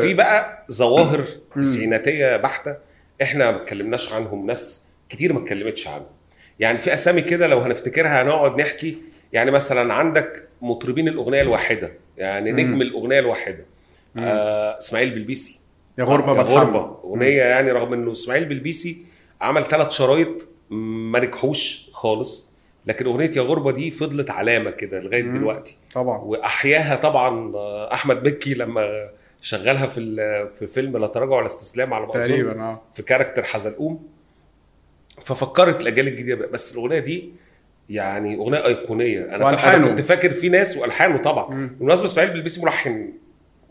في بقى ظواهر تسعيناتية بحتة إحنا ما اتكلمناش عنهم ناس كتير ما اتكلمتش عنهم. يعني في أسامي كده لو هنفتكرها هنقعد نحكي. يعني مثلا عندك مطربين الأغنية الواحدة يعني. نجم الأغنية الواحدة. آه إسماعيل بلبيسي. يا غربة يا. غربة. أغنية يعني رغم إنه إسماعيل بلبيسي عمل ثلاث شرايط ما نجحوش خالص لكن أغنية يا غربة دي فضلت علامة كده لغاية مم. دلوقتي. طبعا. وأحياها طبعا آه، أحمد مكي لما شغلها في في فيلم لا تراجع ولا استسلام على ما تقريبا آه في كاركتر حزلقوم ففكرت الأجيال الجديدة بس الأغنية دي يعني أغنية أيقونية أنا. أنا كنت فاكر في ناس وألحانه طبعا مم. بالمناسبه إسماعيل بلبيسي ملحن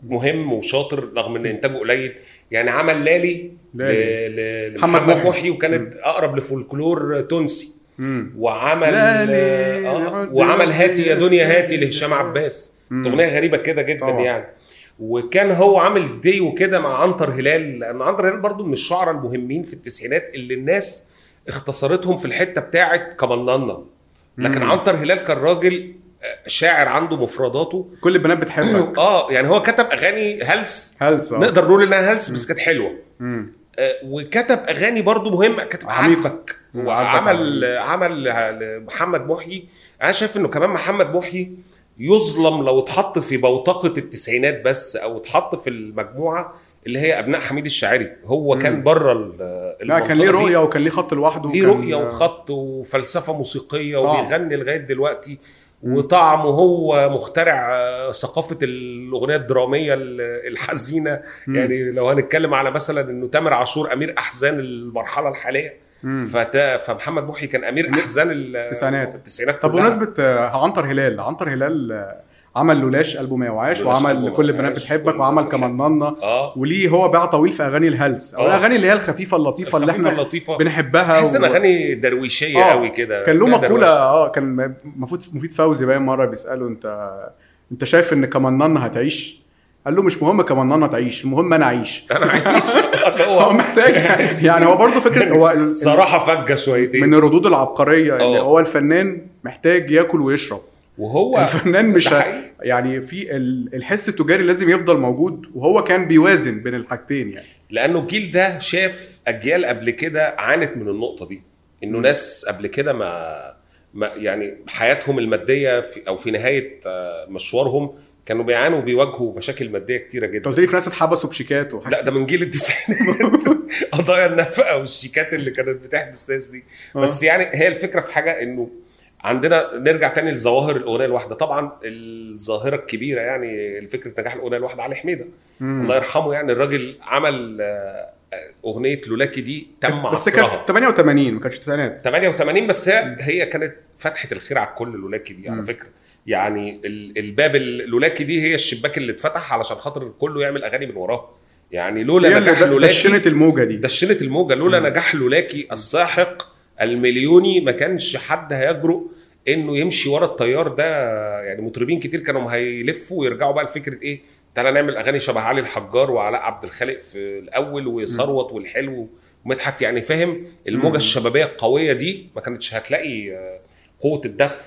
مهم وشاطر رغم إن إنتاجه قليل يعني عمل لالي لالي. ل- ل- محمد لمحمد محي. محي وكانت أقرب لفولكلور تونسي مم. وعمل لالي، آه وعمل هاتي يا دنيا هاتي. لهشام عباس مم. أغنية غريبة كده جدا طبعا. يعني وكان هو عامل ديو كده مع عنتر هلال لأن عنتر هلال برضو من الشعراء المهمين في التسعينات اللي الناس اختصرتهم في الحتة بتاعه كمننا لكن مم. عنتر هلال كان راجل آه، شاعر عنده مفرداته. كل البنات بتحبك. آه يعني هو كتب أغاني هلس. هلس آه. نقدر نقول إنها هلس بس كانت حلوة. مم. آه، وكتب أغاني برضو مهمة كتب مم، وعمل عمل محمد محيي أنا شايف إنه كمان محمد محيي يظلم لو اتحط في بوتقة التسعينات بس أو اتحط في المجموعة اللي هي أبناء حميد الشاعري هو مم. كان بره لا كان ليه رؤية وكان ليه خط لوحده ليه رؤية وخط وفلسفة موسيقية طبعا. وبيغني لغاية دلوقتي. وطعمه هو مخترع آه، ثقافة الأغنية الدرامية ال- الحزينة مم. يعني لو هنتكلم على مثلا إنه تامر عاشور أمير أحزان المرحلة الحالية فتا فمحمد محي كان أمير أحزان ال- التسعينات. التسعينات طب. بمناسبة آه، عنتر هلال عنتر هلال آه، عمل لولاش قلبه ما يوعاش وعمل كل البنات بتحبك وعمل البنات كمننا آه وليه هو باع طويل في أغاني الهلس أو آه. الأغاني اللي هي الخفيفة اللطيفة اللي الخفيفة إحنا اللطيفة بنحبها تحس و- أغاني درويشية آه. قوي كده كان له مقولة. آه كان مفيد مفيد فوزي باين مرة بيسأله أنت أنت شايف إن كمننا هتعيش قال له مش مهم كمننا تعيش المهم أنا اعيش أنا عايش هو محتاج. يعني هو برضه فكرة هو صراحة فجة شويتين. من الردود العبقرية ان آه. هو الفنان محتاج ياكل ويشرب. وهو الفنان مش. يعني في ال- الحس التجاري لازم يفضل موجود وهو كان بيوازن بين الحاجتين يعني. لأنه الجيل ده شاف أجيال قبل كده عانت من النقطة دي. إنه م. ناس قبل كده ما, ما يعني حياتهم المادية في أو في نهاية آه، مشوارهم كانوا بيعانوا وبيواجهوا مشاكل مادية كتيرة أنت جدا قلت لي في ناس اتحبسوا بشيكات وحاجات. لا ده من جيل التسعينات. قضايا النفقة والشيكات اللي كانت بتحبس ناس دي. آه. بس يعني هي الفكرة في حاجة إنه عندنا نرجع تاني لظواهر الأغنية الواحدة. طبعا الظاهرة الكبيرة يعني فكره نجاح الأغنية الواحدة علي حميدة. الله يرحمه يعني الراجل عمل آه، أغنية لولاكي دي تم بس عصرها. كانت 88 ما كانتش تسعينات. 88 بس هي هي كانت فتحة الخير على الكل لولاكي دي على. فكرة. يعني ال- الباب اللولاكي دي هي الشباك اللي اتفتح علشان خاطر كله يعمل أغاني من وراه. يعني لولا نجاح لولاكي دشنت الموجة دي. دشنت الموجة. لولا مم. نجاح لولاكي الساحق المليوني ما كانش حد هيجرؤ إنه يمشي ورا التيار ده. يعني مطربين كتير كانوا هيلفوا ويرجعوا بقى لفكرة إيه؟ تعالى نعمل أغاني شبه علي الحجار وعلاء عبد الخالق في الأول وثروت والحلو ومدحت. يعني فاهم؟ الموجة. الشبابية القوية دي ما كانتش هتلاقي قوة الدفع.